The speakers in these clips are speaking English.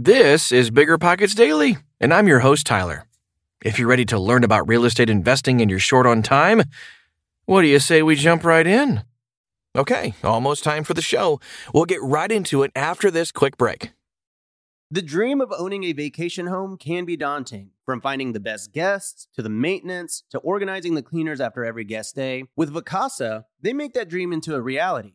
This is Bigger Pockets Daily, and I'm your host, Tyler. If you're ready to learn about real estate investing and you're short on time, what do you say we jump right in? Okay, almost time for the show. We'll get right into it after this quick break. The dream of owning a vacation home can be daunting. From finding the best guests, to the maintenance, to organizing the cleaners after every guest day, with Vacasa, they make that dream into a reality.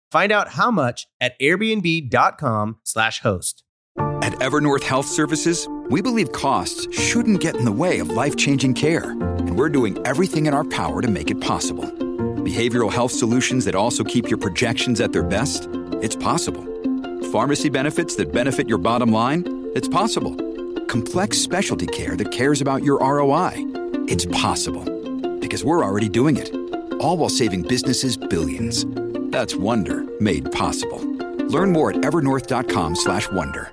Find out how much at airbnb.com/slash host. At Evernorth Health Services, we believe costs shouldn't get in the way of life-changing care, and we're doing everything in our power to make it possible. Behavioral health solutions that also keep your projections at their best? It's possible. Pharmacy benefits that benefit your bottom line? It's possible. Complex specialty care that cares about your ROI? It's possible. Because we're already doing it. All while saving businesses billions. That's Wonder made possible. Learn more at evernorth.com/wonder.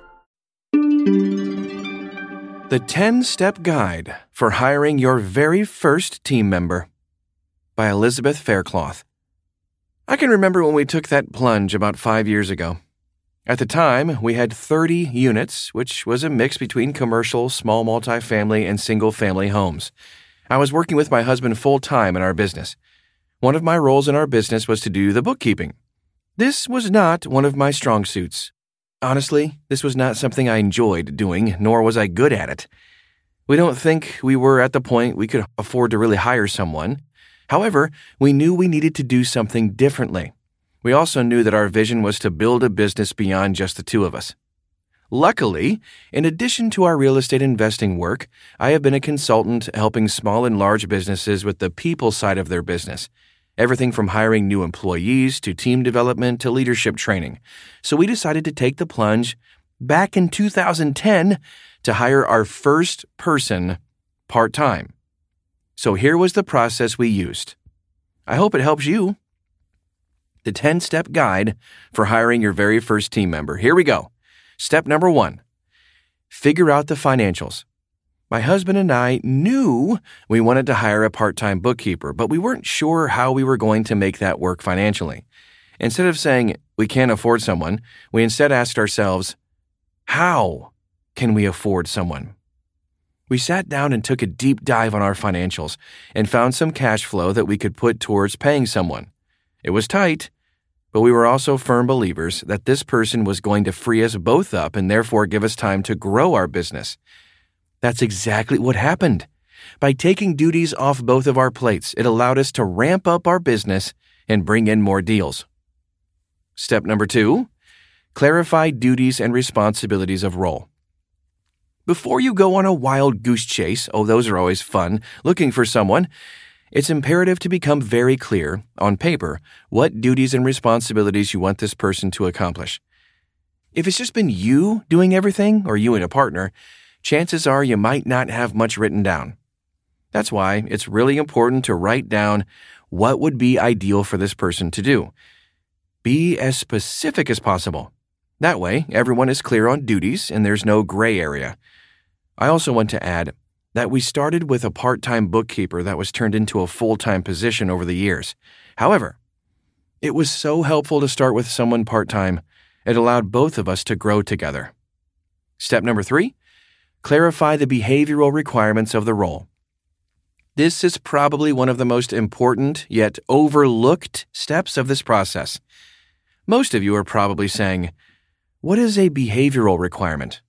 The 10 Step Guide for Hiring Your Very First Team Member by Elizabeth Faircloth. I can remember when we took that plunge about five years ago. At the time, we had 30 units, which was a mix between commercial, small multifamily, and single family homes. I was working with my husband full time in our business. One of my roles in our business was to do the bookkeeping. This was not one of my strong suits. Honestly, this was not something I enjoyed doing, nor was I good at it. We don't think we were at the point we could afford to really hire someone. However, we knew we needed to do something differently. We also knew that our vision was to build a business beyond just the two of us. Luckily, in addition to our real estate investing work, I have been a consultant helping small and large businesses with the people side of their business everything from hiring new employees to team development to leadership training. So we decided to take the plunge back in 2010 to hire our first person part time. So here was the process we used. I hope it helps you. The 10 step guide for hiring your very first team member. Here we go. Step number one figure out the financials. My husband and I knew we wanted to hire a part time bookkeeper, but we weren't sure how we were going to make that work financially. Instead of saying we can't afford someone, we instead asked ourselves, how can we afford someone? We sat down and took a deep dive on our financials and found some cash flow that we could put towards paying someone. It was tight, but we were also firm believers that this person was going to free us both up and therefore give us time to grow our business. That's exactly what happened. By taking duties off both of our plates, it allowed us to ramp up our business and bring in more deals. Step number two clarify duties and responsibilities of role. Before you go on a wild goose chase, oh, those are always fun, looking for someone, it's imperative to become very clear, on paper, what duties and responsibilities you want this person to accomplish. If it's just been you doing everything, or you and a partner, chances are you might not have much written down. That's why it's really important to write down what would be ideal for this person to do. Be as specific as possible. That way, everyone is clear on duties and there's no gray area. I also want to add that we started with a part time bookkeeper that was turned into a full time position over the years. However, it was so helpful to start with someone part time, it allowed both of us to grow together. Step number three clarify the behavioral requirements of the role. This is probably one of the most important yet overlooked steps of this process. Most of you are probably saying, What is a behavioral requirement?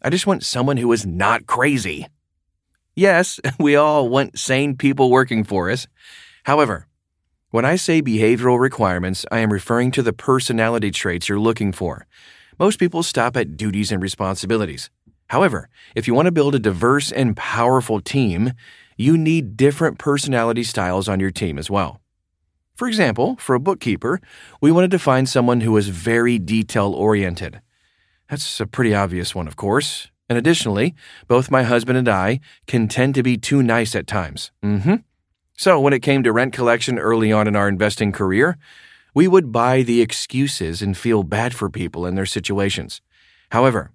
I just want someone who is not crazy. Yes, we all want sane people working for us. However, when I say behavioral requirements, I am referring to the personality traits you're looking for. Most people stop at duties and responsibilities. However, if you want to build a diverse and powerful team, you need different personality styles on your team as well. For example, for a bookkeeper, we wanted to find someone who was very detail oriented. That's a pretty obvious one, of course. And additionally, both my husband and I can tend to be too nice at times. Mm-hmm. So when it came to rent collection early on in our investing career, we would buy the excuses and feel bad for people in their situations. However,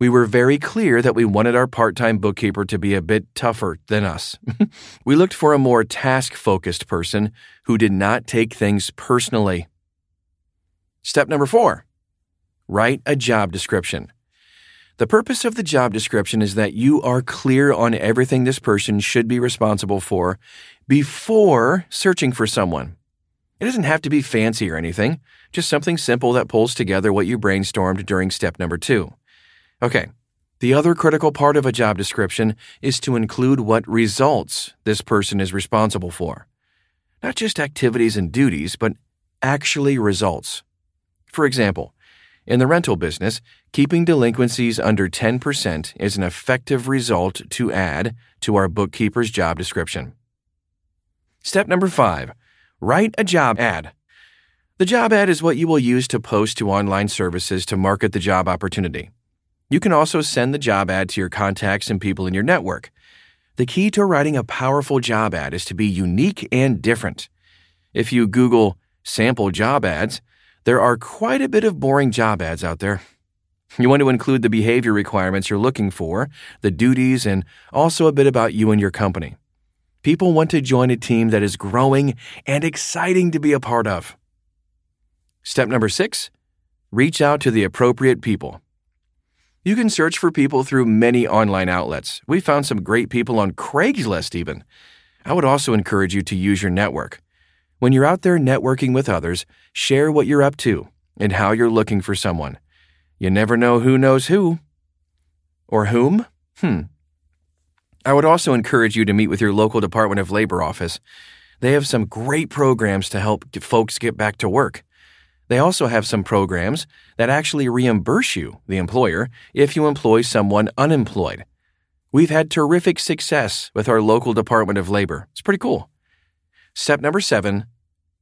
we were very clear that we wanted our part time bookkeeper to be a bit tougher than us. we looked for a more task focused person who did not take things personally. Step number four write a job description. The purpose of the job description is that you are clear on everything this person should be responsible for before searching for someone. It doesn't have to be fancy or anything, just something simple that pulls together what you brainstormed during step number two. Okay, the other critical part of a job description is to include what results this person is responsible for. Not just activities and duties, but actually results. For example, in the rental business, keeping delinquencies under 10% is an effective result to add to our bookkeeper's job description. Step number five write a job ad. The job ad is what you will use to post to online services to market the job opportunity. You can also send the job ad to your contacts and people in your network. The key to writing a powerful job ad is to be unique and different. If you Google sample job ads, there are quite a bit of boring job ads out there. You want to include the behavior requirements you're looking for, the duties, and also a bit about you and your company. People want to join a team that is growing and exciting to be a part of. Step number six reach out to the appropriate people. You can search for people through many online outlets. We found some great people on Craigslist, even. I would also encourage you to use your network. When you're out there networking with others, share what you're up to and how you're looking for someone. You never know who knows who. Or whom? Hmm. I would also encourage you to meet with your local Department of Labor office. They have some great programs to help folks get back to work. They also have some programs that actually reimburse you, the employer, if you employ someone unemployed. We've had terrific success with our local Department of Labor. It's pretty cool. Step number seven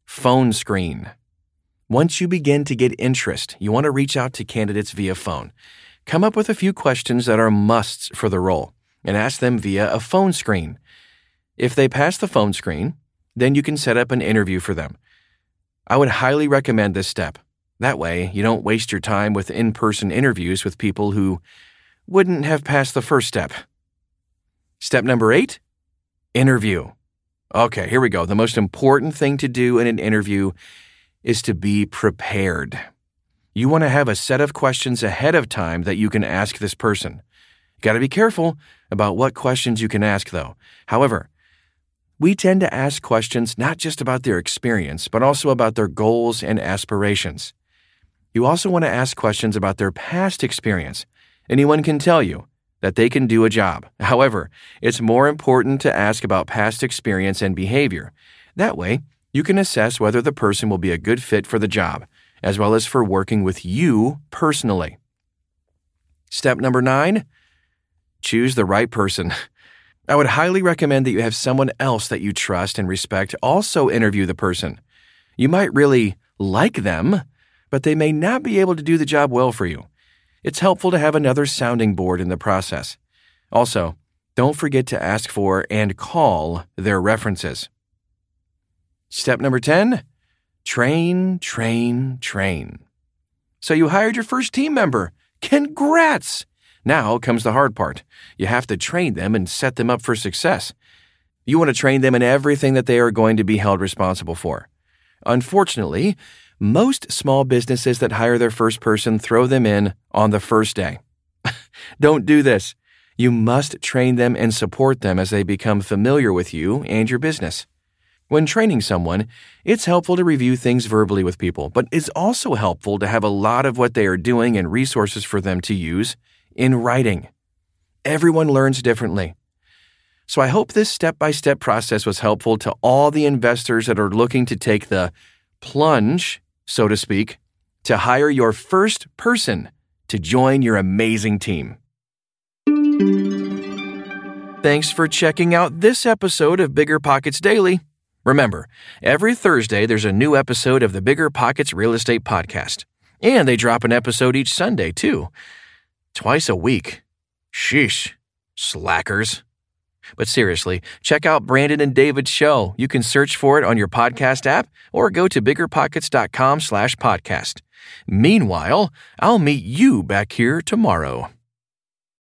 phone screen. Once you begin to get interest, you want to reach out to candidates via phone. Come up with a few questions that are musts for the role and ask them via a phone screen. If they pass the phone screen, then you can set up an interview for them. I would highly recommend this step. That way, you don't waste your time with in person interviews with people who wouldn't have passed the first step. Step number eight interview. Okay, here we go. The most important thing to do in an interview is to be prepared. You want to have a set of questions ahead of time that you can ask this person. You got to be careful about what questions you can ask, though. However, we tend to ask questions not just about their experience, but also about their goals and aspirations. You also want to ask questions about their past experience. Anyone can tell you that they can do a job. However, it's more important to ask about past experience and behavior. That way, you can assess whether the person will be a good fit for the job, as well as for working with you personally. Step number nine choose the right person. I would highly recommend that you have someone else that you trust and respect also interview the person. You might really like them, but they may not be able to do the job well for you. It's helpful to have another sounding board in the process. Also, don't forget to ask for and call their references. Step number 10 train, train, train. So you hired your first team member. Congrats! Now comes the hard part. You have to train them and set them up for success. You want to train them in everything that they are going to be held responsible for. Unfortunately, most small businesses that hire their first person throw them in on the first day. Don't do this. You must train them and support them as they become familiar with you and your business. When training someone, it's helpful to review things verbally with people, but it's also helpful to have a lot of what they are doing and resources for them to use in writing. Everyone learns differently. So I hope this step by step process was helpful to all the investors that are looking to take the plunge, so to speak, to hire your first person to join your amazing team. Thanks for checking out this episode of Bigger Pockets Daily. Remember, every Thursday there's a new episode of the Bigger Pockets Real Estate Podcast. And they drop an episode each Sunday, too. Twice a week. Sheesh. Slackers. But seriously, check out Brandon and David's show. You can search for it on your podcast app or go to biggerpockets.com slash podcast. Meanwhile, I'll meet you back here tomorrow.